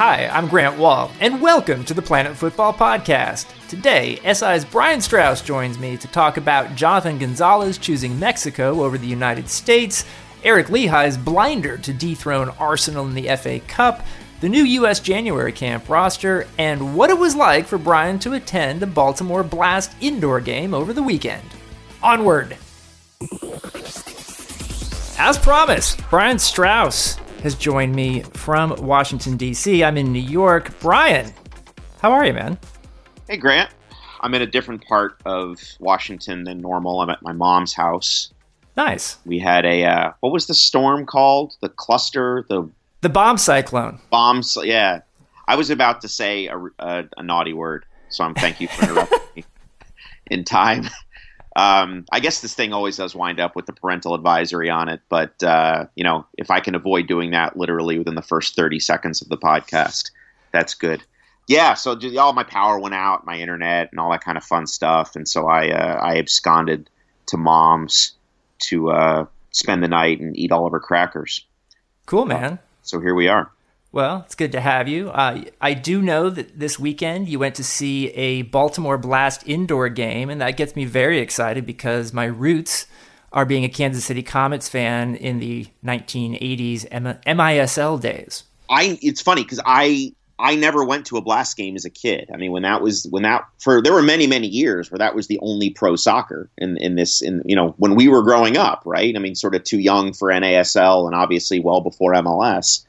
Hi, I'm Grant Wahl, and welcome to the Planet Football Podcast. Today, SI's Brian Strauss joins me to talk about Jonathan Gonzalez choosing Mexico over the United States, Eric Lichaj's blinder to dethrone Arsenal in the FA Cup, the new U.S. January camp roster, and what it was like for Brian to attend the Baltimore Blast indoor game over the weekend. Onward! As promised, Brian Strauss has joined me from Washington, D.C. I'm in New York. Brian, how are you, man? Hey, Grant. I'm in a different part of Washington than normal. I'm at my mom's house. Nice. We had a, uh, what was the storm called? The cluster? The The bomb cyclone. bombs? Yeah. I was about to say a, a, a naughty word, so I'm thank you for interrupting me in time. Um, I guess this thing always does wind up with the parental advisory on it, but uh, you know, if I can avoid doing that literally within the first 30 seconds of the podcast, that's good. Yeah, so all my power went out, my internet, and all that kind of fun stuff, and so I uh, I absconded to mom's to uh, spend the night and eat all of her crackers. Cool, man. So here we are. Well, it's good to have you. Uh, I do know that this weekend you went to see a Baltimore Blast indoor game, and that gets me very excited because my roots are being a Kansas City Comets fan in the 1980s M- MISL days. I it's funny because I I never went to a blast game as a kid. I mean, when that was when that for there were many many years where that was the only pro soccer in in this in you know when we were growing up, right? I mean, sort of too young for NASL and obviously well before MLS.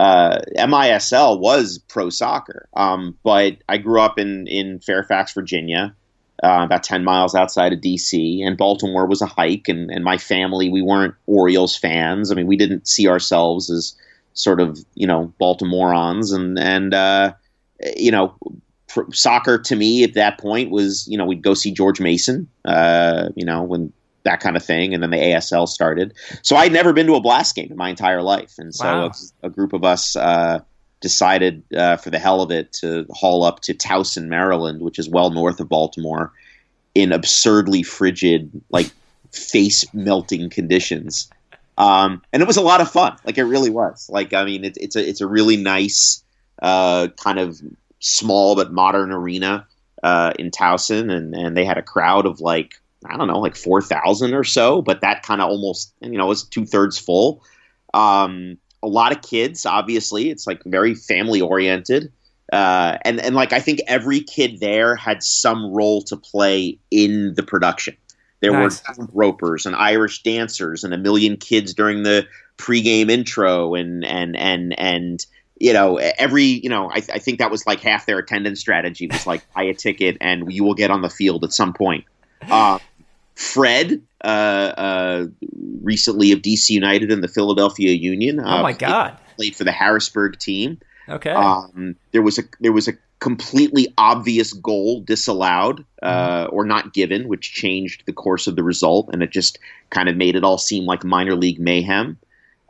Uh, MISL was pro soccer, um, but I grew up in in Fairfax, Virginia. Uh, about 10 miles outside of DC, and Baltimore was a hike. And, and my family, we weren't Orioles fans. I mean, we didn't see ourselves as sort of you know Baltimoreans and and uh, you know soccer to me at that point was you know we'd go see George Mason uh, you know when that kind of thing and then the ASL started so I'd never been to a blast game in my entire life and so Wow. a, a group of us uh, decided uh, for the hell of it to haul up to Towson Maryland which is well north of Baltimore in absurdly frigid like face melting conditions um, and it was a lot of fun. Like it really was. Like I mean, it, it's a it's a really nice uh, kind of small but modern arena uh, in Towson, and and they had a crowd of like I don't know, like four thousand or so. But that kind of almost you know was two thirds full. Um, a lot of kids, obviously. It's like very family oriented. Uh, and and like I think every kid there had some role to play in the production. There Nice. were ropers and Irish dancers and a million kids during the pregame intro and and and and you know every you know I, I think that was like half their attendance strategy was like buy a ticket and you will get on the field at some point. Uh, Fred, uh, uh, recently of DC United and the Philadelphia Union. Uh, Oh my God. Played for the Harrisburg team. Okay. Um, there was a there was a completely obvious goal disallowed uh, or not given, which changed the course of the result, and it just kind of made it all seem like minor league mayhem.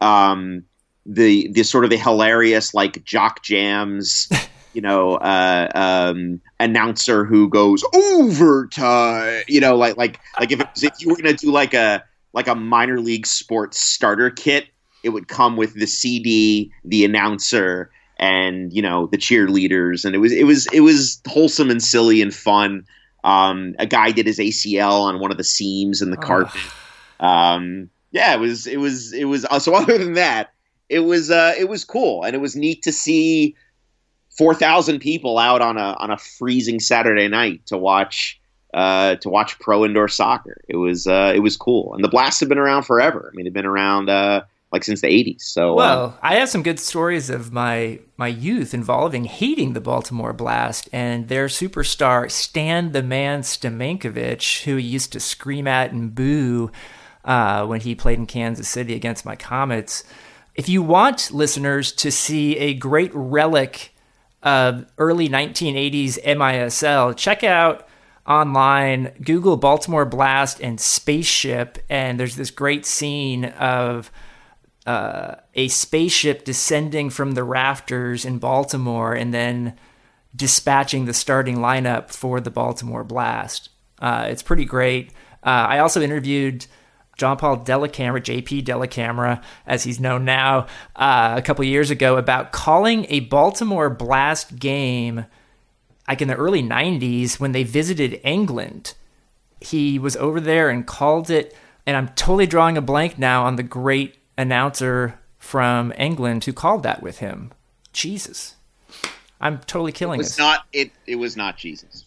Um, the the sort of the hilarious like jock jams, you know, uh, um, announcer who goes overtime, you know, like like like if was, if you were gonna do like a like a minor league sports starter kit, it would come with the CD, the announcer, and you know the cheerleaders, and it was it was it was wholesome and silly and fun. Um, a guy did his ACL on one of the seams in the Oh. carpet. Um, yeah, it was it was it was. Uh, so other than that, it was uh, it was cool, and it was neat to see four thousand people out on a on a freezing Saturday night to watch uh, to watch pro indoor soccer. It was uh, it was cool, and the Blast have been around forever. I mean, they've been around uh, like since the '80s. So uh, Well, I have some good stories of my my youth involving hating the Baltimore Blast and their superstar Stan the Man Stamenkovich, who used to scream at and boo uh, when he played in Kansas City against my Comets. If you want listeners to see a great relic of early 1980s MISL, check out online Google Baltimore Blast and Spaceship, and there's this great scene of uh, a spaceship descending from the rafters in Baltimore and then dispatching the starting lineup for the Baltimore Blast. Uh, it's pretty great. Uh, I also interviewed John Paul Dellacamera, JP Dellacamera, as he's known now, uh, a couple years ago about calling a Baltimore Blast game like in the early 90s when they visited England. He was over there and called it, and I'm totally drawing a blank now on the great announcer from England who called that with him. Jesus. I'm totally killing it. Was us. not it it was not Jesus.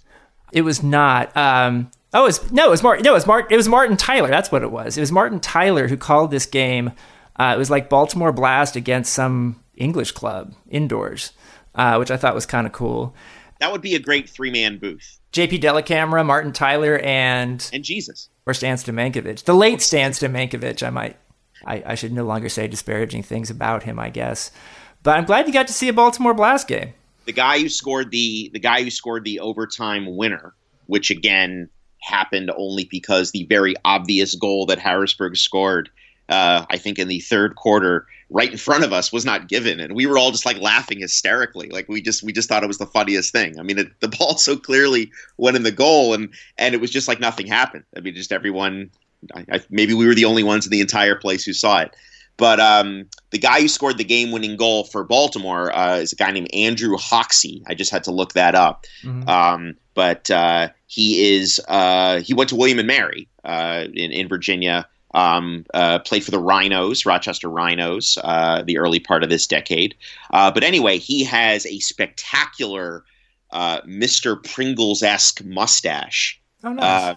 It was not. Um, Oh, it was, no, it was Martin. No, it was Martin. It was Martin Tyler. That's what it was. It was Martin Tyler who called this game. Uh, it was like Baltimore Blast against some English club indoors, uh, which I thought was kind of cool. That would be a great three man booth. JP Dellacamera, Martin Tyler, and and Jesus or Stan Stamenkovich, the late Stan Stamenkovich. I might, I, I should no longer say disparaging things about him. I guess, but I'm glad you got to see a Baltimore Blast game. The guy who scored the the guy who scored the overtime winner, which again happened only because the very obvious goal that Harrisburg scored, uh, I think in the third quarter, right in front of us, was not given, and we were all just like laughing hysterically. Like we just we just thought it was the funniest thing. I mean, it, the ball so clearly went in the goal, and and it was just like nothing happened. I mean, just everyone. I, I, maybe we were the only ones in the entire place who saw it. But um, the guy who scored the game-winning goal for Baltimore uh, is a guy named Andrew Hoxie. I just had to look that up. Mm-hmm. Um, but uh, he is uh, he went to William and Mary uh, in in Virginia. Um, uh, played for the Rhinos, Rochester Rhinos, uh, the early part of this decade. but anyway, he has a spectacular Mr. Pringles esque mustache. Oh, nice.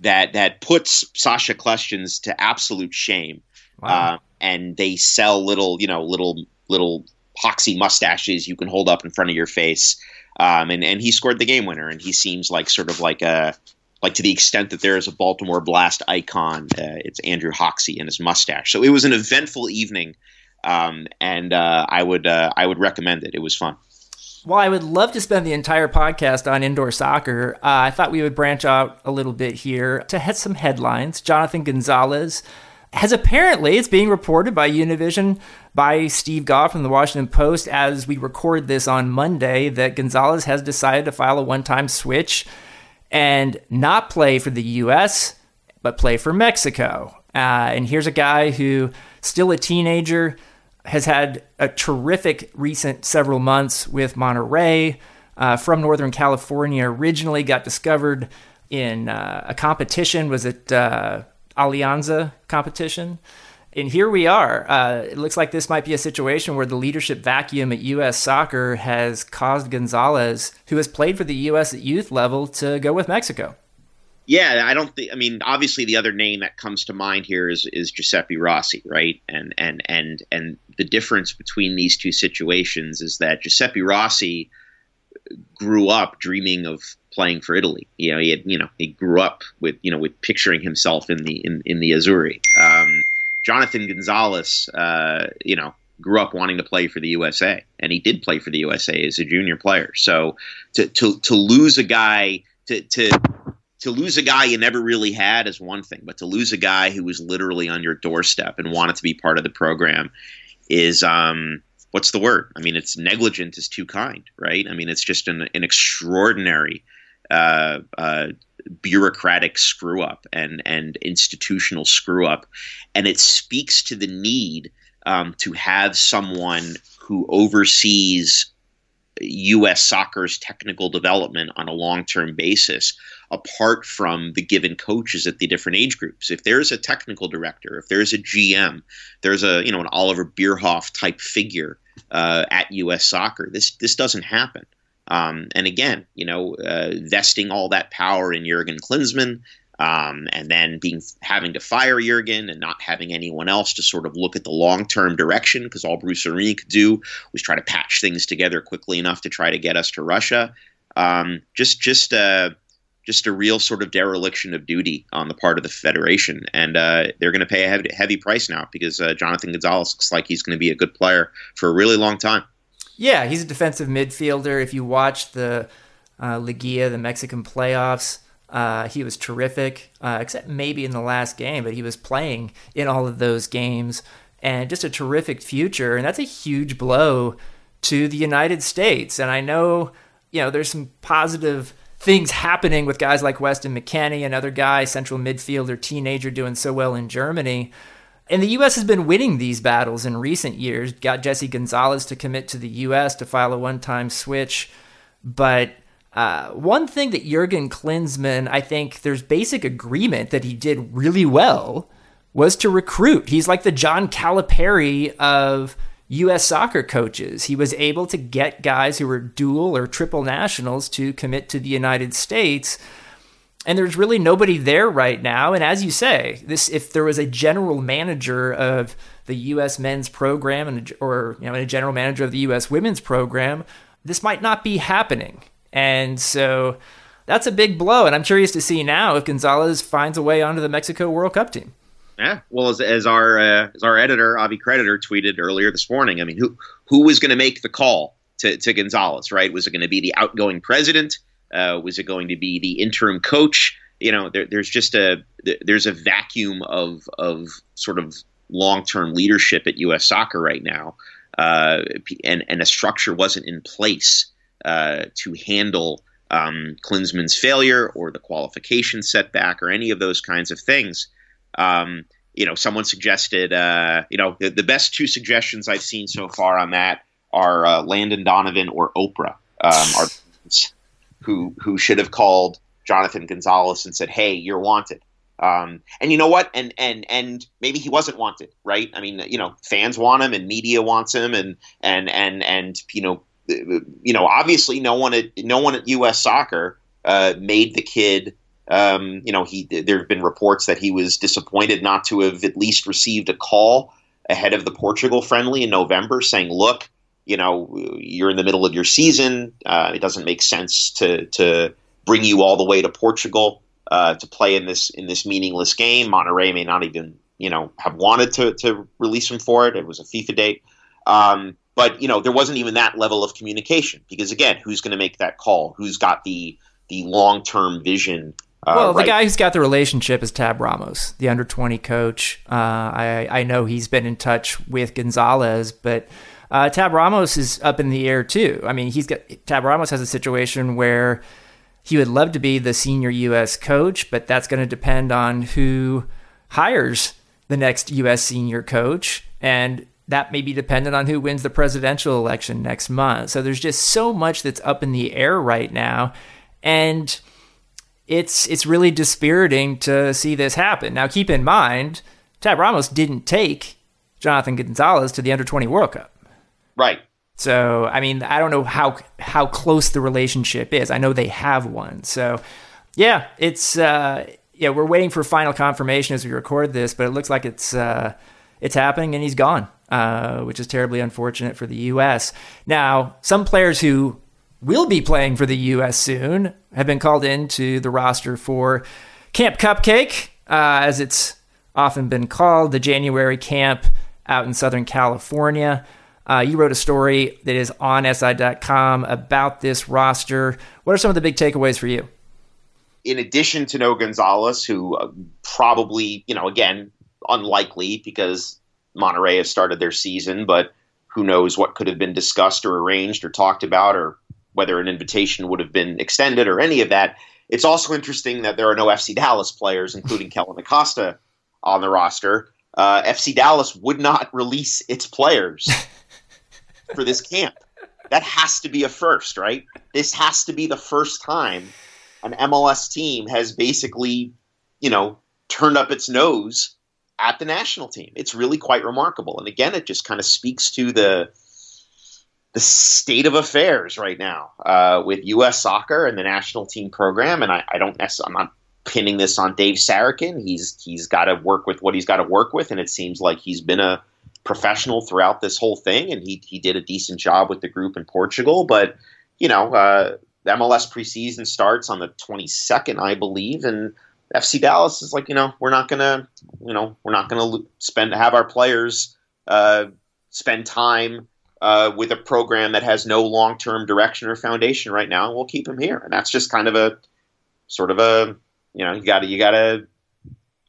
that that puts Sasha Kljestan to absolute shame. Wow and they sell little, you know, little little hoxie mustaches you can hold up in front of your face. Um, and and he scored the game winner, and he seems like sort of like a like to the extent that there is a Baltimore Blast icon, uh, it's Andrew Hoxie and his mustache. So it was an eventful evening, um, and uh, I would uh, I would recommend it. It was fun. Well, I would love to spend the entire podcast on indoor soccer. Uh, I thought we would branch out a little bit here to hit some headlines. Jonathan Gonzalez has apparently, it's being reported by Univision, by Steve Goff from the Washington Post as we record this on Monday, that Gonzalez has decided to file a one time switch and not play for the U.S., but play for Mexico. Uh, and here's a guy who, still a teenager, has had a terrific recent several months with Monterrey Uh, from Northern California, originally got discovered in uh, a competition. Was it uh, Alianza competition. And here we are. Uh, it looks like this might be a situation where the leadership vacuum at U.S. soccer has caused Gonzalez, who has played for the U.S. at youth level, to go with Mexico. Yeah, I don't think. I mean, obviously, the other name that comes to mind here is is Giuseppe Rossi, right? And and and and the difference between these two situations is that Giuseppe Rossi grew up dreaming of playing for Italy. You know, he had, you know, he grew up with, you know, with picturing himself in the in, in the Azzurri. Um, Jonathan Gonzalez, uh, you know, grew up wanting to play for the USA, and he did play for the USA as a junior player. So to to to lose a guy to to to lose a guy you never really had is one thing, but to lose a guy who was literally on your doorstep and wanted to be part of the program is um what's the word? I mean, it's negligent is too kind, right? I mean, it's just an, an extraordinary uh, uh, bureaucratic screw up and and institutional screw up, and it speaks to the need um, to have someone who oversees U.S. soccer's technical development on a long term basis, apart from the given coaches at the different age groups. If there's a technical director, if there's a GM, there's a you know an Oliver Bierhoff type figure uh, at U.S. Soccer. This this doesn't happen. Um, and again, you know, uh, vesting all that power in Jurgen Klinsmann, um, and then being having to fire Jurgen and not having anyone else to sort of look at the long term direction because all Bruce Arena could do was try to patch things together quickly enough to try to get us to Russia. Um, just just uh, just a real sort of dereliction of duty on the part of the federation, and uh, they're going to pay a heavy, heavy, price now because uh, Jonathan Gonzalez looks like he's going to be a good player for a really long time. Yeah, he's a defensive midfielder. If you watch the uh, Liguilla, the Mexican playoffs, uh, he was terrific, uh, except maybe in the last game, but he was playing in all of those games and just a terrific future. And that's a huge blow to the United States. And I know, you know, there's some positive things happening with guys like Weston McKennie, another guy, central midfielder, teenager doing so well in Germany. And the U.S. has been winning these battles in recent years. Got Jesse Gonzalez to commit to the U.S. to file a one time switch. But uh, one thing that Jurgen Klinsmann, I think there's basic agreement that he did really well was to recruit. He's like the John Calipari of U.S. soccer coaches. He was able to get guys who were dual or triple nationals to commit to the United States and there's really nobody there right now. And as you say, this if there was a general manager of the U.S. men's program and or you know a general manager of the U.S. women's program, this might not be happening. And so that's a big blow. And I'm curious to see now if Gonzalez finds a way onto the Mexico World Cup team. Yeah, well, as, as our uh, as our editor Avi Creditor tweeted earlier this morning, I mean, who who was going to make the call to, to Gonzalez? Right? Was it going to be the outgoing president? Uh, was it going to be the interim coach? You know, there, there's just a there's a vacuum of of sort of long term leadership at U.S. Soccer right now, uh, and and a structure wasn't in place uh, to handle um, Klinsmann's failure or the qualification setback or any of those kinds of things. Um, you know, someone suggested, uh, you know, the, the, best two suggestions I've seen so far on that are uh, Landon Donovan or Oprah. Um, are who who should have called Jonathan Gonzalez and said, "Hey, you're wanted." Um, and you know what? And and and maybe he wasn't wanted, right? I mean, you know, fans want him, and media wants him, and and and and you know, you know, obviously, no one at no one at U.S. Soccer uh, made the kid. Um, you know, he there have been reports that he was disappointed not to have at least received a call ahead of the Portugal friendly in November, saying, "Look, you know, you're in the middle of your season. Uh, it doesn't make sense to to bring you all the way to Portugal uh, to play in this in this meaningless game. Monterrey may not even you know have wanted to to release him for it. It was a FIFA date. Um, but you know there wasn't even that level of communication because again, who's going to make that call? Who's got the the long term vision uh, well, the right. guy who's got the relationship is Tab Ramos, the under 20 coach. Uh, I, I know he's been in touch with Gonzalez, but uh, Tab Ramos is up in the air too. I mean, he's got Tab Ramos has a situation where he would love to be the senior U.S. coach, but that's going to depend on who hires the next U.S. senior coach, and that may be dependent on who wins the presidential election next month. So there's just so much that's up in the air right now, and it's it's really dispiriting to see this happen. Now, keep in mind, Tab Ramos didn't take Jonathan Gonzalez to the Under 20 World Cup. Right. So, I mean, I don't know how how close the relationship is. I know they have one. So, yeah, it's uh, yeah, we're waiting for final confirmation as we record this, but it looks like it's uh, it's happening, and he's gone, uh, which is terribly unfortunate for the U.S. Now, some players who will be playing for the U.S. soon have been called into the roster for Camp Cupcake, uh, as it's often been called, the January camp out in Southern California. Uh, you wrote a story that is on SI.com about this roster. What are some of the big takeaways for you? In addition to No Gonzalez, who uh, probably, you know, again, unlikely because Monterrey has started their season, but who knows what could have been discussed or arranged or talked about or whether an invitation would have been extended or any of that. It's also interesting that there are no FC Dallas players, including Kellyn Acosta, on the roster. Uh, FC Dallas would not release its players for this camp. That has to be a first, right? This has to be the first time an MLS team has basically, you know, turned up its nose at the national team. It's really quite remarkable. And again, it just kind of speaks to the the state of affairs right now uh, with U.S. soccer and the national team program. And I, I don't necessarily, I'm not pinning this on Dave Sarachan. He's he's got to work with what he's got to work with, and it seems like he's been a professional throughout this whole thing, and he he did a decent job with the group in Portugal. But you know, uh, MLS preseason starts on the 22nd, I believe, and FC Dallas is like, you know, we're not gonna, you know, we're not gonna spend have our players uh, spend time uh, with a program that has no long term direction or foundation right now, and we'll keep him here. And that's just kind of a sort of a, you know, you got to you got to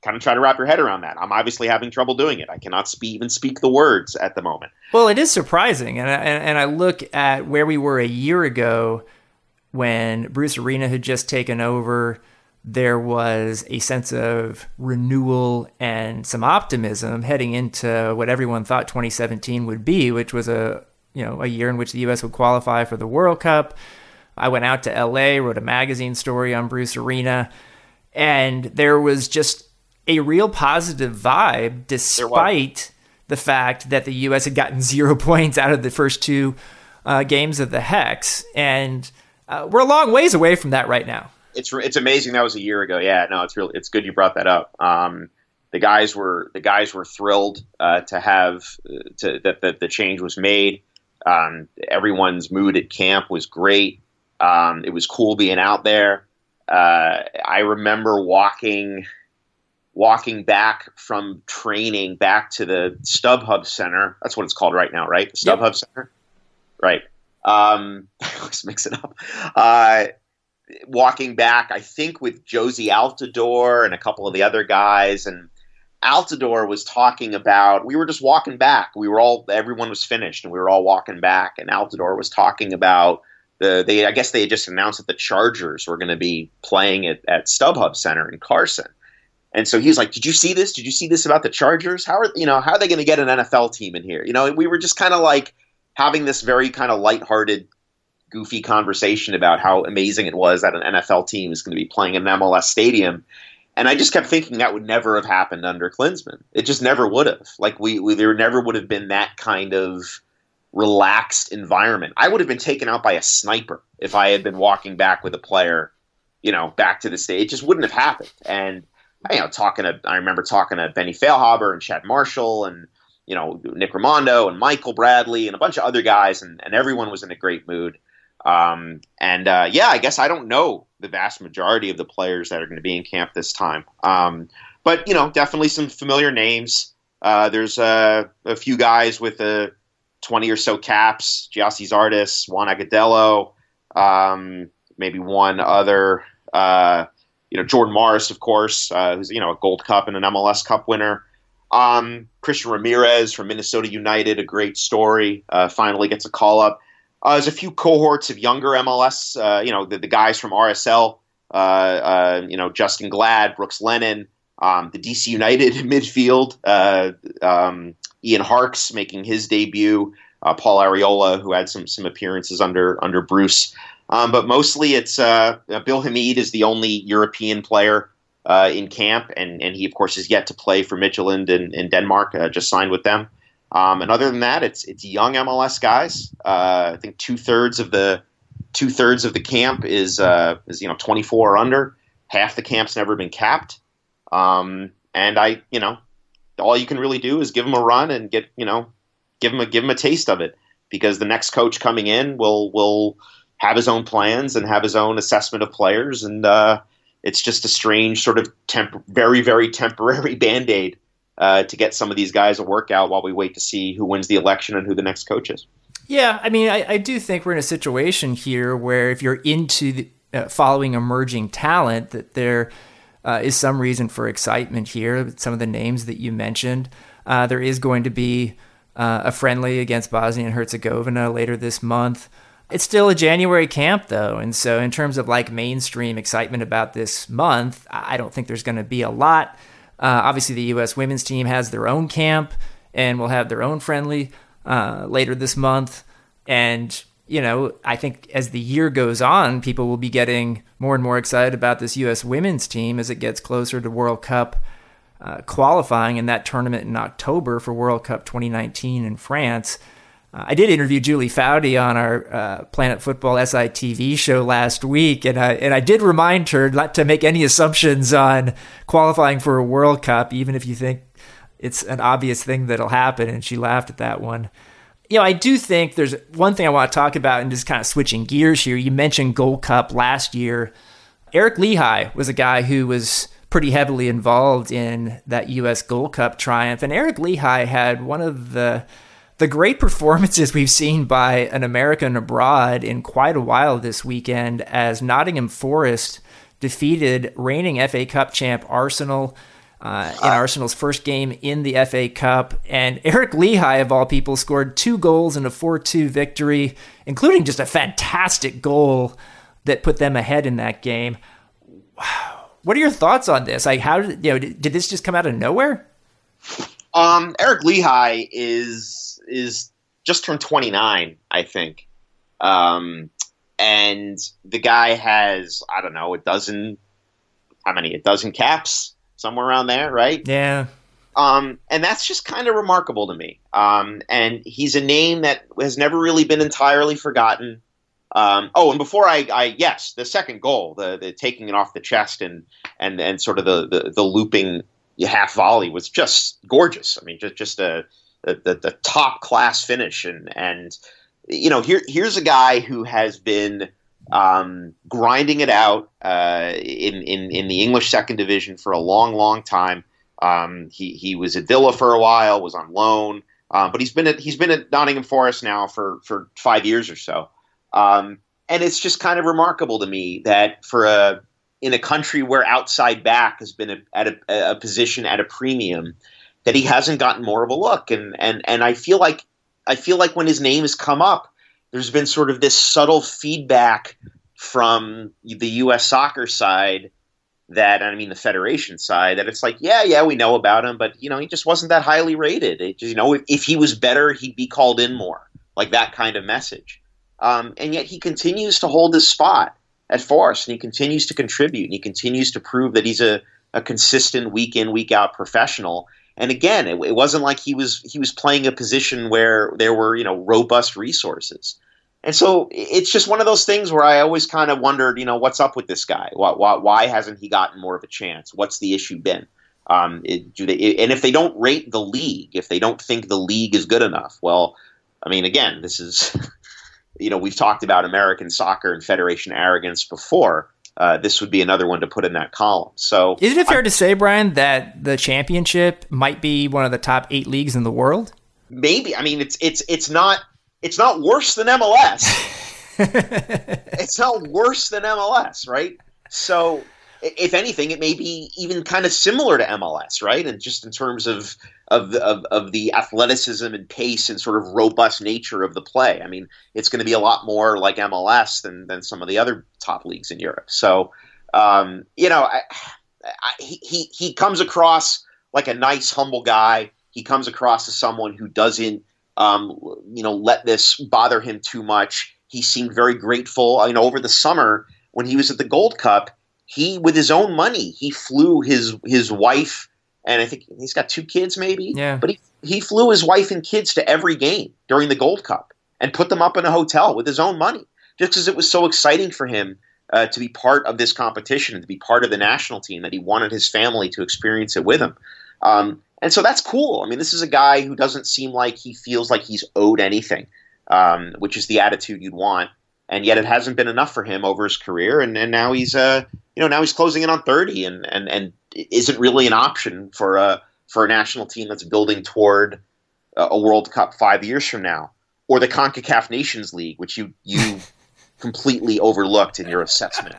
kind of try to wrap your head around that. I'm obviously having trouble doing it. I cannot even speak the words at the moment. Well, it is surprising, and I, and I look at where we were a year ago when Bruce Arena had just taken over, there was a sense of renewal and some optimism heading into what everyone thought 2017 would be, which was a you know a year in which the U.S. would qualify for the World Cup. I went out to L.A., wrote a magazine story on Bruce Arena, and there was just a real positive vibe, despite the fact that the U.S. had gotten zero points out of the first two uh, games of the Hex, and uh, we're a long ways away from that right now it's it's amazing that was a year ago. Yeah, no, it's really it's good you brought that up. Um, the guys were the guys were thrilled uh, to have to, that, that the change was made. Um, everyone's mood at camp was great. Um, it was cool being out there. Uh, I remember walking walking back from training back to the StubHub Center. That's what it's called right now, right? The StubHub yep. Center, right? Um, let's mix it up. Uh, walking back, I think with Jozy Altidore and a couple of the other guys, and Altidore was talking about. We were just walking back. We were all everyone was finished, and we were all walking back. And Altidore was talking about the. They I guess they had just announced that the Chargers were going to be playing at at StubHub Center in Carson. And so he was like, "Did you see this? Did you see this about the Chargers? How are you know how are they going to get an NFL team in here? You know, we were just kind of like having this very kind of lighthearted goofy conversation about how amazing it was that an NFL team is going to be playing in an MLS stadium. And I just kept thinking that would never have happened under Klinsmann. It just never would have. Like we, we there never would have been that kind of relaxed environment. I would have been taken out by a sniper if I had been walking back with a player, you know, back to the stage. It just wouldn't have happened. And you know, talking to I remember talking to Benny Feilhaber and Chad Marshall and you know Nick Rimando and Michael Bradley and a bunch of other guys, and, and everyone was in a great mood. Um, and uh, yeah, I guess I don't know the vast majority of the players that are going to be in camp this time. Um, but you know, definitely some familiar names. Uh, there's uh, a few guys with uh, 20 or so caps: Gyasi Zardes, Juan Agudelo, um, maybe one other. Uh, you know, Jordan Morris, of course, uh, who's you know a Gold Cup and an MLS Cup winner. Um, Christian Ramirez from Minnesota United, a great story. Uh, finally gets a call up. Uh, there's a few cohorts of younger MLS, uh, you know, the, the, guys from RSL, uh, uh, you know, Justen Glad, Brooks Lennon, um, the DC United midfield, um, Ian Harkes making his debut, Paul Arriola, who had some some appearances under under Bruce. Um, but mostly it's Bill Hamid is the only European player in camp, and, and he, of course, is yet to play for Midtjylland in, in Denmark, just signed with them. Um, and other than that, it's it's young MLS guys. Uh, I think two thirds of the two thirds of the camp is uh, is you know 24 or under. Half the camp's never been capped. Um, and I, you know, all you can really do is give them a run and get you know give them a give them a taste of it because the next coach coming in will will have his own plans and have his own assessment of players and uh, it's just a strange sort of temp- very very temporary band aid uh, to get some of these guys a workout while we wait to see who wins the election and who the next coach is. Yeah, I mean, I, I do think we're in a situation here where if you're into the, uh, following emerging talent, that there uh, is some reason for excitement here. Some of the names that you mentioned, uh, there is going to be uh, a friendly against Bosnia and Herzegovina later this month. It's still a January camp, though. And so, in terms of like mainstream excitement about this month, I don't think there's going to be a lot. Uh, obviously, the U.S. women's team has their own camp and will have their own friendly uh, later this month. And, you know, I think as the year goes on, people will be getting more and more excited about this U.S. women's team as it gets closer to World Cup uh, qualifying in that tournament in October for World Cup 2019 in France. Uh, I did interview Julie Foudy on our uh, Planet Football SITV show last week, and I and I did remind her not to make any assumptions on qualifying for a World Cup, even if you think it's an obvious thing that'll happen. And she laughed at that one. You know, I do think there's one thing I want to talk about, and just kind of switching gears here. You mentioned Gold Cup last year. Eric Lichaj was a guy who was pretty heavily involved in that U.S. Gold Cup triumph, and Eric Lichaj had one of the the great performances we've seen by an American abroad in quite a while this weekend as Nottingham Forest defeated reigning FA Cup champ Arsenal uh, in Arsenal's first game in the FA Cup. And Eric Lichaj, of all people, scored two goals in a 4 2 victory, including just a fantastic goal that put them ahead in that game. Wow. What are your thoughts on this? Like, how did you know? Did, did this just come out of nowhere? Um, Eric Lichaj is is just turned 29, I think. Um, and the guy has I don't know a dozen, how many? A dozen caps somewhere around there, right? Yeah. Um, and that's just kind of remarkable to me. Um, and he's a name that has never really been entirely forgotten. Um, oh, and before I, I, yes, the second goal, the, the taking it off the chest and and and sort of the the, the looping half volley was just gorgeous. I mean, just just a, the, the top class finish and and you know here here's a guy who has been um, grinding it out uh, in, in in the English second division for a long, long time. Um, he he was at Villa for a while, was on loan, um, but he's been at he's been at Nottingham Forest now for for five years or so. Um, and it's just kind of remarkable to me that for a in a country where outside back has been a, at a, a position at a premium, that he hasn't gotten more of a look. And and and I feel like I feel like when his name has come up, there's been sort of this subtle feedback from the U.S. soccer side that I mean the federation side that it's like yeah yeah we know about him but you know he just wasn't that highly rated it just, you know if, if he was better he'd be called in more like that kind of message um, and yet he continues to hold his spot at Forest and he continues to contribute and he continues to prove that he's a, a consistent week in week out professional and again it, it wasn't like he was he was playing a position where there were you know robust resources and so it's just one of those things where I always kind of wondered, you know, what's up with this guy? Why, why, why hasn't he gotten more of a chance? What's the issue been? Um, it, do they, and if they don't rate the league, if they don't think the league is good enough, well, I mean, again, this is, you know, we've talked about American soccer and federation arrogance before. Uh, this would be another one to put in that column. So, isn't it fair I, to say, Brian, that the championship might be one of the top eight leagues in the world? Maybe. I mean, it's it's it's not it's not worse than MLS. it's not worse than MLS, right? So, if anything, it may be even kind of similar to MLS, right? And just in terms of of the, of, of the athleticism and pace and sort of robust nature of the play. I mean, it's going to be a lot more like MLS than than some of the other top leagues in Europe. So, um, you know, I, I, he he comes across like a nice, humble guy. He comes across as someone who doesn't um, you know, let this bother him too much. He seemed very grateful. You know, over the summer when he was at the Gold Cup, he with his own money he flew his his wife and I think he's got two kids maybe. Yeah. But he he flew his wife and kids to every game during the Gold Cup and put them up in a hotel with his own money just because it was so exciting for him uh, to be part of this competition and to be part of the national team that he wanted his family to experience it with him. Um, and so that's cool. I mean, this is a guy who doesn't seem like he feels like he's owed anything, um, which is the attitude you'd want. And yet, it hasn't been enough for him over his career, and, and now he's uh, you know now he's closing in on thirty, and and and isn't really an option for a for a national team that's building toward a World Cup five years from now, or the Concacaf Nations League, which you you completely overlooked in your assessment.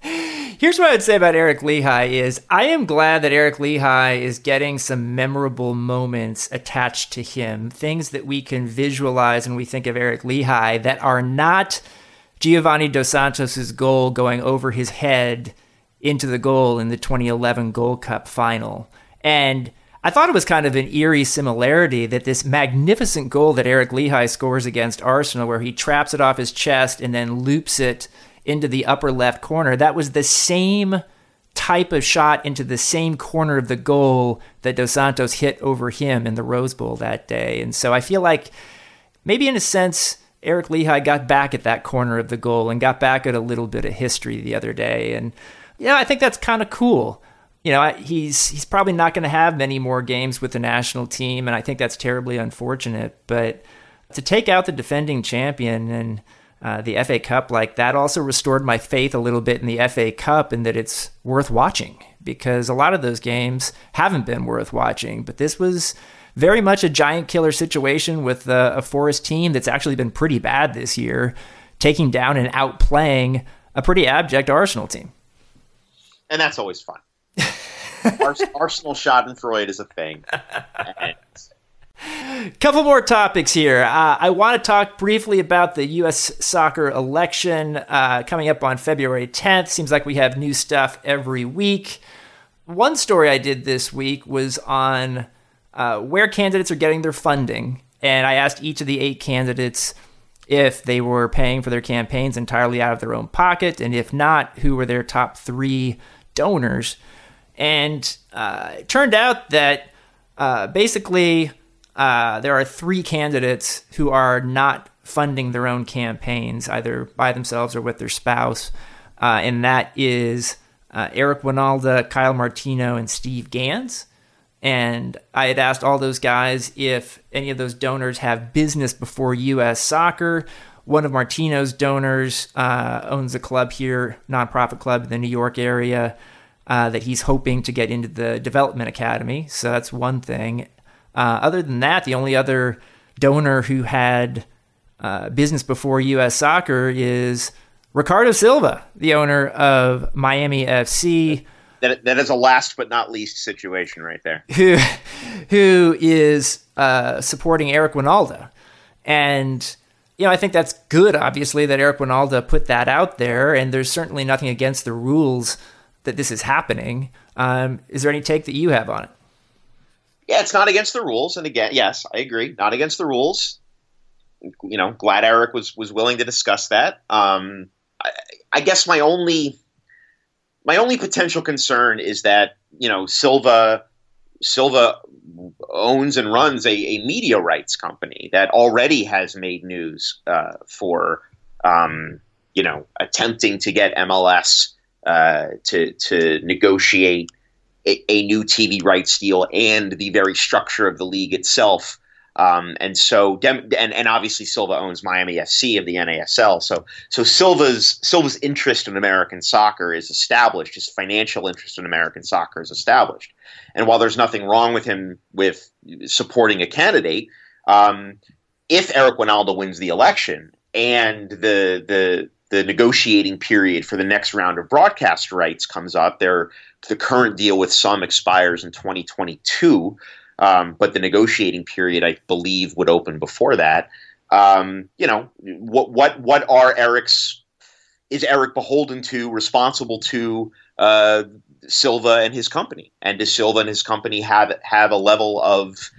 Here's what I would say about Eric Lichaj is I am glad that Eric Lichaj is getting some memorable moments attached to him, things that we can visualize when we think of Eric Lichaj that are not Giovanni Dos Santos's goal going over his head into the goal in the 2011 Gold Cup final. And I thought it was kind of an eerie similarity that this magnificent goal that Eric Lichaj scores against Arsenal, where he traps it off his chest and then loops it into the upper left corner. That was the same type of shot into the same corner of the goal that Dos Santos hit over him in the Rose Bowl that day. And so I feel like maybe in a sense, Eric Lichaj got back at that corner of the goal and got back at a little bit of history the other day. And yeah, I think that's kind of cool. You know, he's he's probably not going to have many more games with the national team, and I think that's terribly unfortunate. But to take out the defending champion and uh, the FA Cup, like that also restored my faith a little bit in the FA Cup and that it's worth watching because a lot of those games haven't been worth watching. But this was very much a giant killer situation with a, a Forest team that's actually been pretty bad this year, taking down and outplaying a pretty abject Arsenal team. And that's always fun. Arsenal Schadenfreude is a thing. Couple more topics here. Uh, I want to talk briefly about the U.S. soccer election uh, coming up on February 10th. Seems like we have new stuff every week. One story I did this week was on uh, where candidates are getting their funding. And I asked each of the eight candidates if they were paying for their campaigns entirely out of their own pocket. And if not, who were their top three donors. And uh, it turned out that uh, basically uh, there are three candidates who are not funding their own campaigns, either by themselves or with their spouse. Uh, and that is uh, Eric Wynalda, Kyle Martino, and Steve Gans. And I had asked all those guys if any of those donors have business before U.S. soccer. One of Martino's donors uh, owns a club here, nonprofit club in the New York area, uh, that he's hoping to get into the development academy. So that's one thing. Uh, other than that, the only other donor who had uh, business before U.S. soccer is Riccardo Silva, the owner of Miami FC that that is a last but not least situation right there. Who who is uh, supporting Eric Wynalda, and you know I think that's good. Obviously, that Eric Wynalda put that out there, and there's certainly nothing against the rules that this is happening. Um, is there any take that you have on it? Yeah, it's not against the rules, and again, yes, I agree, not against the rules. You know, glad Eric was was willing to discuss that. Um, I, I guess my only my only potential concern is that you know Silva Silva owns and runs a, a media rights company that already has made news uh, for um, you know attempting to get MLS uh, to to negotiate a, a, new TV rights deal and the very structure of the league itself um, and so, and and obviously Silva owns Miami FC of the NASL. So, so Silva's Silva's interest in American soccer is established. His financial interest in American soccer is established. And while there's nothing wrong with him with supporting a candidate, um, if Eric Wynalda wins the election and the the the negotiating period for the next round of broadcast rights comes up, there the current deal with SUM expires in 2022. Um, but the negotiating period, I believe, would open before that. Um, you know, what what what are Eric's is Eric beholden to, responsible to uh, Silva and his company? And does Silva and his company have have a level of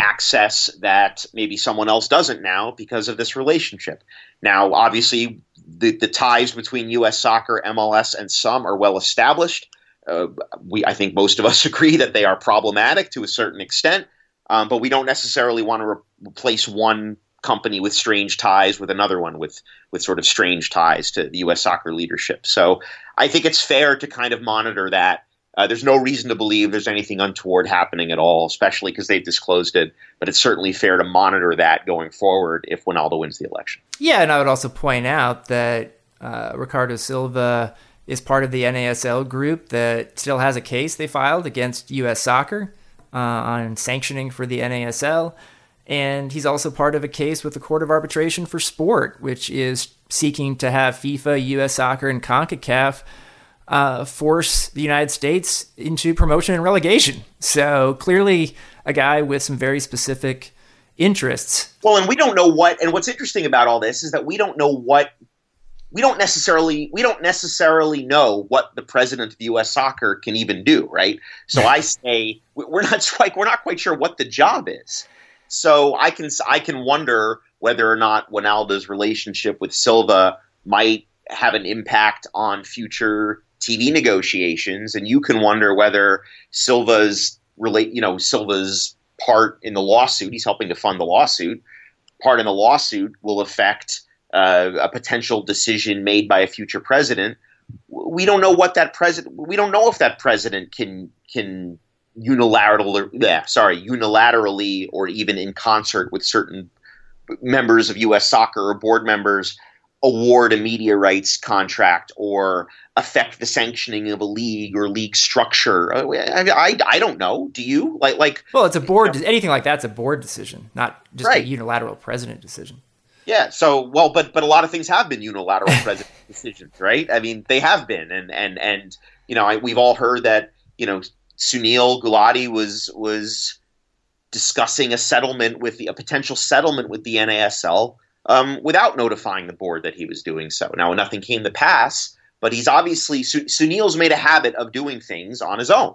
access that maybe someone else doesn't now because of this relationship? Now, obviously, the, the ties between U.S. Soccer, MLS, and SUM are well established. Uh, we, I think most of us agree that they are problematic to a certain extent, um, but we don't necessarily want to re- replace one company with strange ties with another one with with sort of strange ties to the U.S. soccer leadership. So I think it's fair to kind of monitor that. Uh, there's no reason to believe there's anything untoward happening at all, especially because they've disclosed it. But it's certainly fair to monitor that going forward if Wynalda wins the election. Yeah, and I would also point out that uh, Riccardo Silva is part of the NASL group that still has a case they filed against U.S. soccer uh, on sanctioning for the NASL. And he's also part of a case with the Court of Arbitration for Sport, which is seeking to have FIFA, U.S. soccer, and CONCACAF uh, force the United States into promotion and relegation. So clearly, a guy with some very specific interests. Well, and we don't know what, and what's interesting about all this is that we don't know what we don't necessarily we don't necessarily know what the president of U.S. Soccer can even do, right? So I say we're not like we're not quite sure what the job is. So I can I can wonder whether or not Wynalda's relationship with Silva might have an impact on future TV negotiations, and you can wonder whether Silva's relate you know Silva's part in the lawsuit. He's helping to fund the lawsuit. Part in the lawsuit will affect uh, a potential decision made by a future president, we don't know what that president. We don't know if that president can can unilaterally, yeah, sorry, unilaterally or even in concert with certain members of U.S. Soccer or board members award a media rights contract or affect the sanctioning of a league or league structure. I, I, I don't know. Do you like like? Well, it's a board. You know, anything like that's a board decision, not just right. a unilateral president decision. Yeah. So well, but but a lot of things have been unilateral president decisions, right? I mean, they have been, and and and you know, I, we've all heard that you know Sunil Gulati was was discussing a settlement with the, a potential settlement with the NASL um, without notifying the board that he was doing so. Now, nothing came to pass, but he's obviously Sunil's made a habit of doing things on his own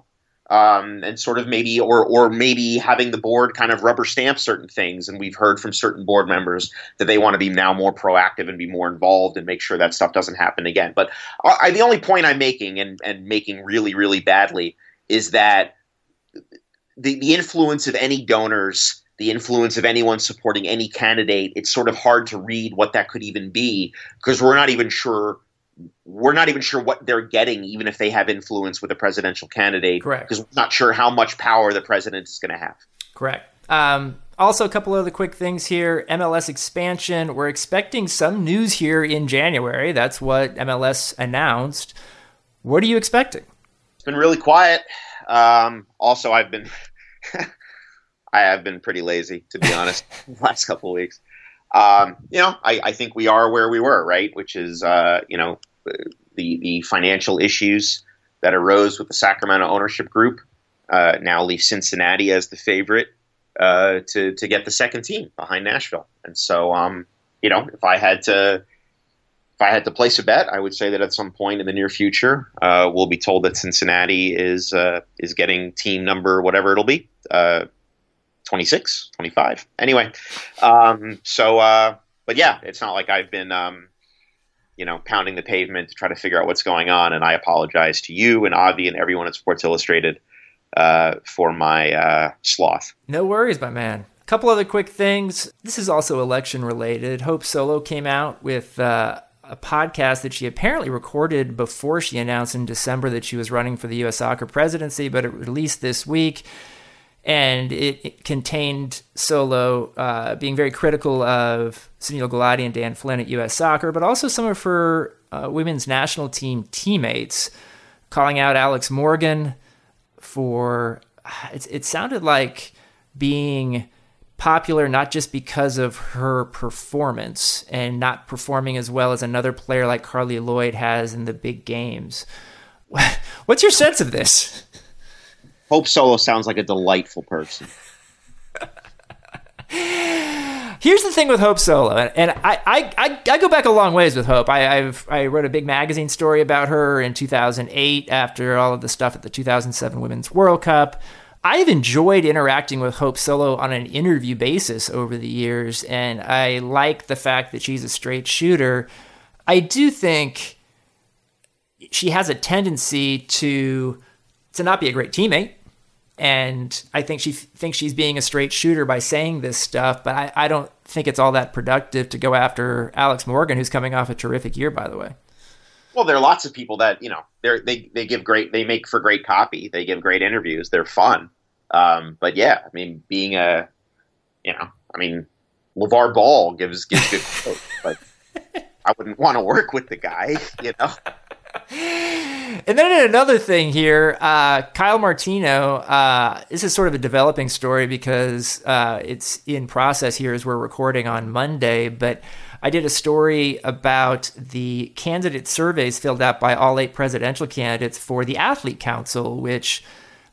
um, and sort of maybe or or maybe having the board kind of rubber stamp certain things. And we've heard from certain board members that they want to be now more proactive and be more involved and make sure that stuff doesn't happen again. But I, the only point I'm making and and making really really badly is that the the influence of any donors. The influence of anyone supporting any candidate, it's sort of hard to read what that could even be because we're not even sure we're not even sure what they're getting, even if they have influence with a presidential candidate. Correct. Because we're not sure how much power the president is going to have. Correct. Um, also, a couple of other quick things here. MLS expansion. We're expecting some news here in January. That's what MLS announced. What are you expecting? It's been really quiet. Um, also, I've been I have been pretty lazy, to be honest, the last couple of weeks. Um, you know, I, I, think we are where we were, right? Which is, uh, you know, the the financial issues that arose with the Sacramento ownership group uh, now leave Cincinnati as the favorite uh, to to get the second team behind Nashville. And so, um, you know, if I had to if I had to place a bet, I would say that at some point in the near future, uh, we'll be told that Cincinnati is uh, is getting team number whatever it'll be. Uh, 26, 25. Anyway, um, so, uh, but yeah, it's not like I've been, um, you know, pounding the pavement to try to figure out what's going on. And I apologize to you and Avi and everyone at Sports Illustrated uh, for my uh, sloth. No worries, my man. A couple other quick things. This is also election related. Hope Solo came out with uh, a podcast that she apparently recorded before she announced in December that she was running for the U.S. soccer presidency, but it released this week. And it, it contained Solo uh, being very critical of Sunil Gulati and Dan Flynn at U.S. Soccer, but also some of her uh, women's national team teammates, calling out Alex Morgan for it, it sounded like being popular not just because of her performance and not performing as well as another player like Carli Lloyd has in the big games. What's your sense of this? Hope Solo sounds like a delightful person. Here's the thing with Hope Solo, and I, I, I, I, go back a long ways with Hope. I, I've, I wrote a big magazine story about her in 2008 after all of the stuff at the 2007 Women's World Cup. I've enjoyed interacting with Hope Solo on an interview basis over the years, and I like the fact that she's a straight shooter. I do think she has a tendency to to not be a great teammate and I think she thinks she's being a straight shooter by saying this stuff, but I, I don't think it's all that productive to go after Alex Morgan, who's coming off a terrific year, by the way. Well, there are lots of people that you know they they they give great they make for great copy. They give great interviews. They're fun. Um, but yeah, I mean, being a you know, I mean, LaVar Ball gives gives good quotes, but I wouldn't want to work with the guy, you know. And then another thing here, uh, Kyle Martino. Uh, this is sort of a developing story because uh, it's in process here as we're recording on Monday. But I did a story about the candidate surveys filled out by all eight presidential candidates for the Athlete Council, which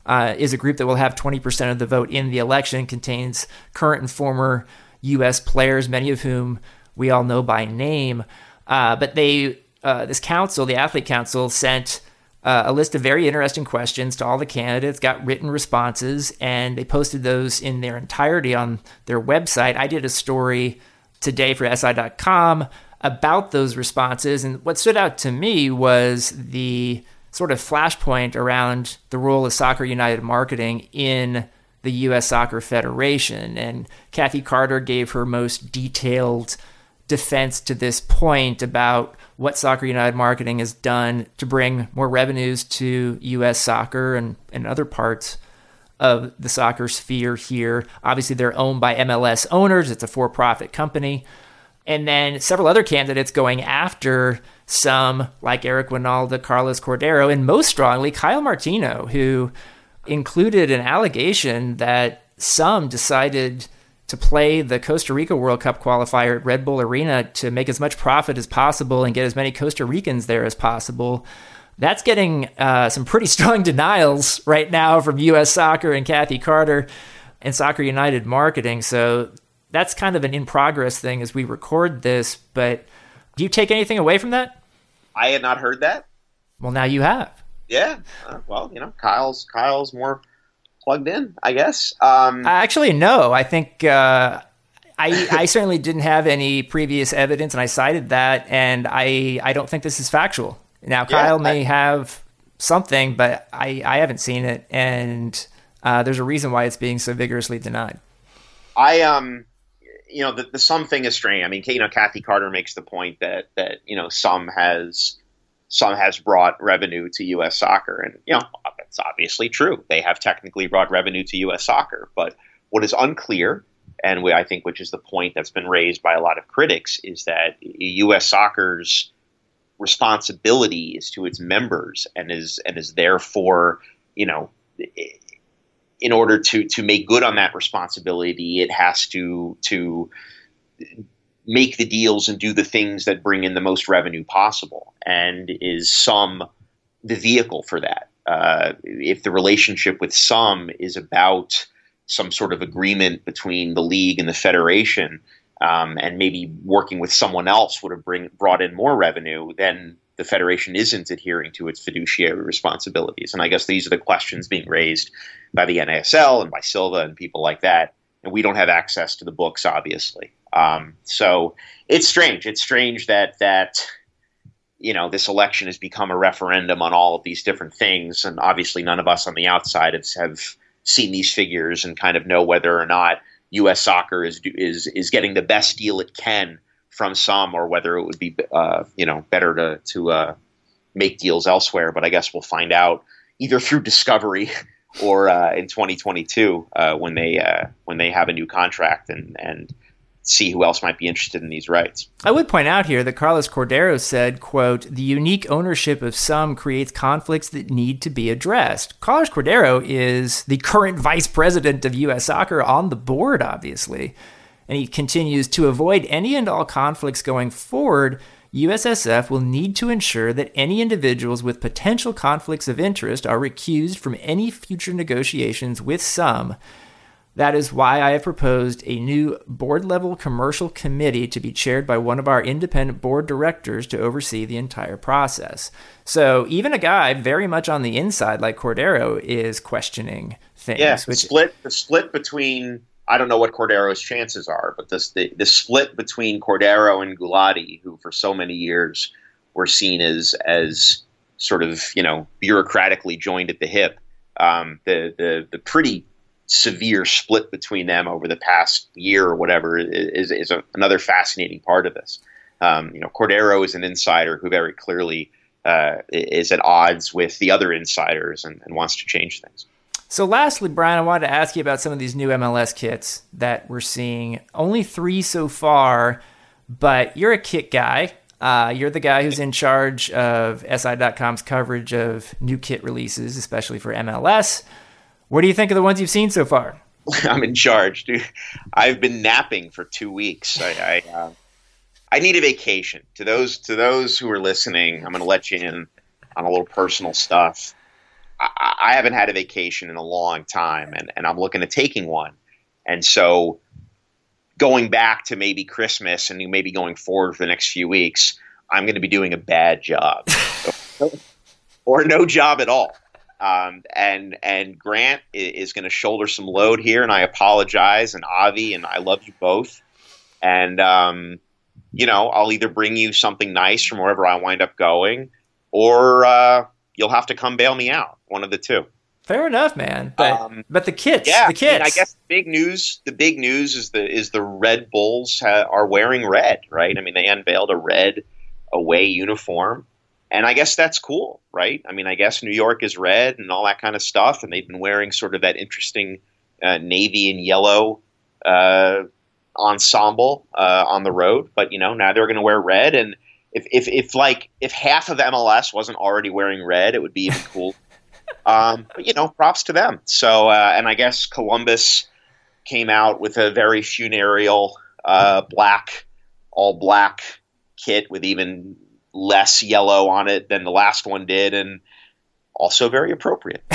uh, is a group that will have 20% of the vote in the election, contains current and former U.S. players, many of whom we all know by name. Uh, but they uh, this council, the athlete council, sent uh, a list of very interesting questions to all the candidates, got written responses, and they posted those in their entirety on their website. I did a story today for SI.com about those responses, and what stood out to me was the sort of flashpoint around the role of Soccer United marketing in the U.S. Soccer Federation. And Kathy Carter gave her most detailed defense to this point about what Soccer United Marketing has done to bring more revenues to U.S. soccer and, and other parts of the soccer sphere here. Obviously, they're owned by MLS owners, it's a for profit company. And then several other candidates going after SUM like Eric Wynalda, Carlos Cordeiro, and most strongly Kyle Martino, who included an allegation that SUM decided to play the Costa Rica World Cup qualifier at Red Bull Arena to make as much profit as possible and get as many Costa Ricans there as possible. That's getting uh, some pretty strong denials right now from U.S. Soccer and Kathy Carter. and Soccer United marketing. So that's kind of an in progress thing as we record this. But do you take anything away from that? I had not heard that. Well, now you have. Yeah. Uh, well, you know, Kyle's Kyle's more plugged in, I guess. Um, Actually, no. I think uh, I, I certainly didn't have any previous evidence, and I cited that, and I I don't think this is factual. Now, Kyle yeah, may I, have something, but I I haven't seen it, and uh, there's a reason why it's being so vigorously denied. I um you know, the, the SUM thing is strange. I mean, you know, Kathy Carter makes the point that that you know SUM has SUM has brought revenue to U.S. soccer, and you know that's obviously true. They have technically brought revenue to U.S. soccer, but what is unclear, and we, I think which is the point that's been raised by a lot of critics, is that U.S. soccer's responsibility is to its members, and is and is therefore you know in order to to make good on that responsibility, it has to to make the deals and do the things that bring in the most revenue possible, and is SUM the vehicle for that. Uh, if the relationship with SUM is about some sort of agreement between the league and the federation, um, and maybe working with someone else would have bring, brought in more revenue, then the Federation isn't adhering to its fiduciary responsibilities. And I guess these are the questions being raised by the NASL and by Silva and people like that. And we don't have access to the books, obviously. Um, so it's strange. It's strange that that you know this election has become a referendum on all of these different things, and obviously none of us on the outside have, have seen these figures and kind of know whether or not U.S. soccer is is is getting the best deal it can from SUM, or whether it would be uh, you know better to to uh, make deals elsewhere. But I guess we'll find out either through discovery or uh, in 2022 uh, when they uh, when they have a new contract and and see who else might be interested in these rights. I would point out here that Carlos Cordeiro said, quote, the unique ownership of SUM creates conflicts that need to be addressed. Carlos Cordeiro is the current vice president of US soccer on the board, obviously and he continues to avoid any and all conflicts going forward. USSF will need to ensure that any individuals with potential conflicts of interest are recused from any future negotiations with SUM. That is why I have proposed a new board level commercial committee to be chaired by one of our independent board directors to oversee the entire process. So even a guy very much on the inside like Cordeiro is questioning things. Yeah, which, split the split between I don't know what Cordeiro's chances are, but this the, the split between Cordeiro and Gulati, who for so many years were seen as as sort of you know bureaucratically joined at the hip, um, the the the pretty severe split between them over the past year or whatever is is a, another fascinating part of this. Um, you know, Cordeiro is an insider who very clearly uh, is at odds with the other insiders and, and wants to change things. So, lastly, Brian, I wanted to ask you about some of these new MLS kits that we're seeing. Only three so far, but you're a kit guy. Uh, you're the guy who's in charge of SI.com's coverage of new kit releases, especially for MLS. What do you think of the ones you've seen so far? I'm in charge, dude. I've been napping for two weeks. I I, uh, I need a vacation. To those to those who are listening, I'm going to let you in on a little personal stuff. I, I haven't had a vacation in a long time, and, and I'm looking at taking one. And so going back to maybe Christmas and maybe going forward for the next few weeks, I'm going to be doing a bad job or no job at all. Um, and and Grant is going to shoulder some load here, and I apologize. And Avi and I love you both. And um, you know, I'll either bring you something nice from wherever I wind up going, or uh, you'll have to come bail me out. One of the two. Fair enough, man. But um, but the kits, yeah, the kits. I, mean, I, guess the big news. The big news is the is the Red Bulls ha- are wearing red, right? I mean, they unveiled a red away uniform, and I guess that's cool, right? I mean, I guess New York is red and all that kind of stuff, and they've been wearing sort of that interesting uh, navy and yellow uh, ensemble uh, on the road. But you know, now they're going to wear red, and if, if, if like if half of MLS wasn't already wearing red, it would be even cool. um, but you know, props to them. So, uh, and I guess Columbus came out with a very funereal uh, black, all black kit with even less yellow on it than the last one did, and also very appropriate.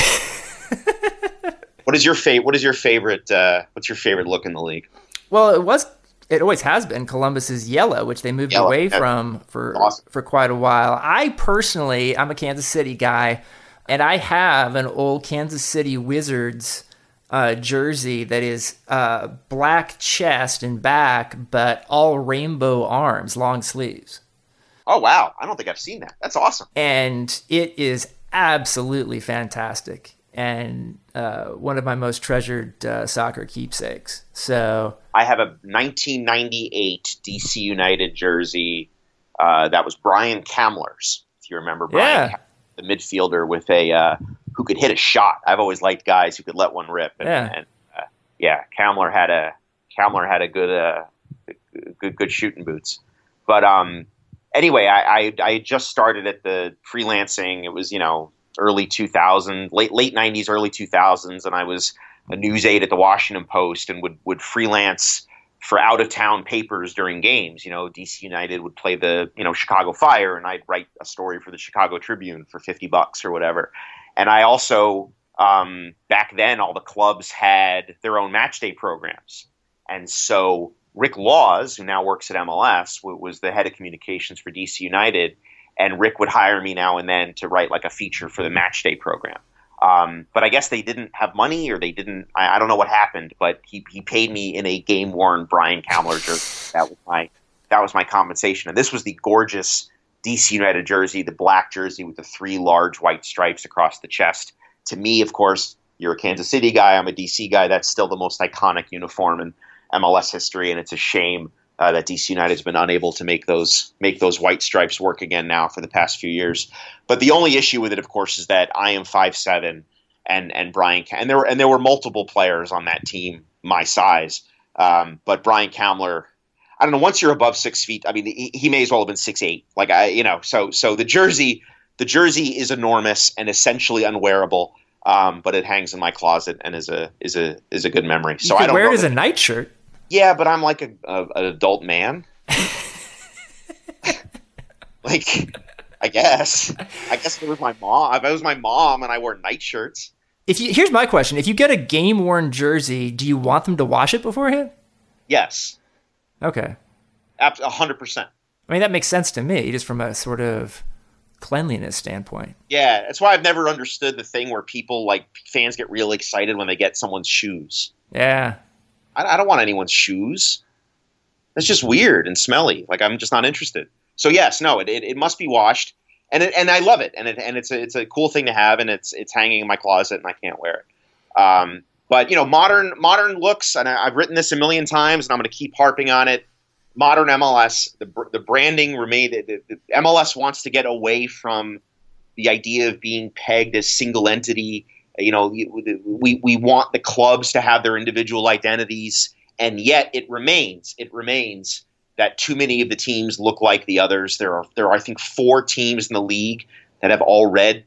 What is your favorite? What is your favorite? Uh, what's your favorite look in the league? Well, it was. It always has been Columbus's yellow, which they moved Yellow, away from for Awesome. for quite a while. I personally, I'm a Kansas City guy, and I have an old Kansas City Wizards uh, jersey that is uh, black chest and back, but all rainbow arms, long sleeves. Oh wow, I don't think I've seen that. That's awesome. and it is absolutely fantastic and uh, one of my most treasured uh, soccer keepsakes. So I have a 1998 DC United jersey uh, that was Brian Kamler's. If you remember, Brian, Yeah. The midfielder with a uh, who could hit a shot. I've always liked guys who could let one rip. And, Yeah. and uh, yeah, Kamler had a Kamler had a good uh, good good shooting boots. But um, anyway, I, I I just started at the freelancing. It was you know early 2000, late late 90s, early 2000s, and I was a news aide at the Washington Post and would would freelance for out of town papers during games. You know, DC United would play the you know Chicago Fire, and I'd write a story for the Chicago Tribune for fifty bucks or whatever. And I also um, back then all the clubs had their own match day programs, and so Rick Laws, who now works at MLS, w- was the head of communications for DC United, and Rick would hire me now and then to write like a feature for the match day program. Um, but I guess they didn't have money, or they didn't. I, I don't know what happened, but he, he paid me in a game worn Brian Kamler jersey. That was my that was my compensation, and this was the gorgeous DC United jersey, the black jersey with the three large white stripes across the chest. To me, of course, you're a Kansas City guy. I'm a DC guy. That's still the most iconic uniform in MLS history, and it's a shame uh, that DC United has been unable to make those make those white stripes work again now for the past few years. But the only issue with it, of course, is that I am five seven, and and Brian and there were and there were multiple players on that team my size. Um, but Brian Kamler, I don't know. Once you're above six feet, I mean, he, he may as well have been six eight. Like I, you know, so so the jersey the jersey is enormous and essentially unwearable. Um, but it hangs in my closet and is a is a is a good memory. So I don't wear know it as a nightshirt. Yeah, but I'm like a, a an adult man. like, I guess. I guess if it was my mom. If it was my mom and I wore nightshirts. If you, here's my question: If you get a game worn jersey, do you want them to wash it beforehand? Yes, Okay, a hundred percent. I mean that makes sense to me, just from a sort of cleanliness standpoint. Yeah, that's why I've never understood the thing where people like fans get real excited when they get someone's shoes. Yeah, I, I don't want anyone's shoes. That's just weird and smelly. Like I'm just not interested. So yes, no, it, it, it must be washed, and it, and I love it, and it, and it's a, it's a cool thing to have, and it's it's hanging in my closet, and I can't wear it. Um, but you know, modern modern looks, and I, I've written this a million times, and I'm going to keep harping on it. Modern MLS, the the branding remain. The, the, the MLS wants to get away from the idea of being pegged as single entity. You know, we we want the clubs to have their individual identities and yet it remains it remains that too many of the teams look like the others. There are there are i think four teams in the league that have all red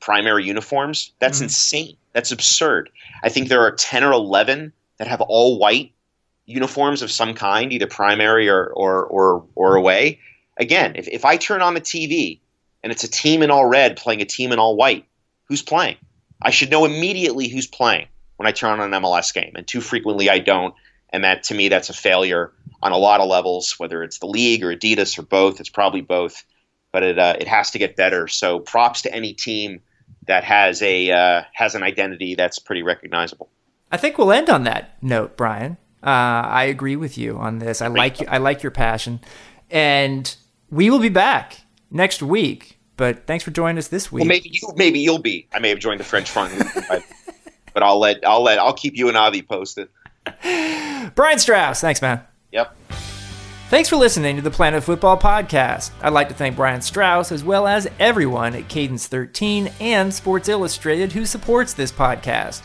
primary uniforms. That's Mhm. insane. That's absurd. I think there are 10 or 11 that have all white uniforms of some kind either primary or or or, or away. Again if, if i turn on the tv and it's a team in all red playing a team in all white who's playing i should know immediately who's playing when i turn on an mls game and too frequently i don't and that to me that's a failure on a lot of levels whether it's the league or adidas or both it's probably both but it, uh, it has to get better so props to any team that has a uh, has an identity that's pretty recognizable I think we'll end on that note, Brian. Uh, I agree with you on this. I like I like your passion, and we will be back next week. But thanks for joining us this week. well maybe you maybe you'll be i may have joined the french front but, i'll let i'll let i'll keep you and avi posted Brian Strauss, thanks, man. yep Thanks for listening to the Planet Football Podcast. I'd like to thank Brian Strauss as well as everyone at Cadence 13 and Sports Illustrated who supports this podcast.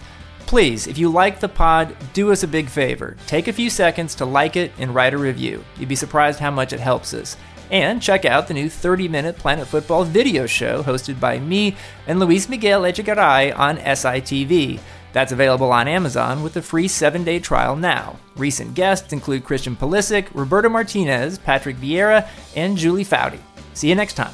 Please, if you like the pod, do us a big favor. Take a few seconds to like it and write a review. You'd be surprised how much it helps us. And check out the new 30 minute Planet Football video show hosted by me and Luis Miguel Echegaray on SITV. That's available on Amazon with a free seven day trial now. Recent guests include Christian Pulisic, Roberto Martinez, Patrick Vieira, and Julie Foudy. See you next time.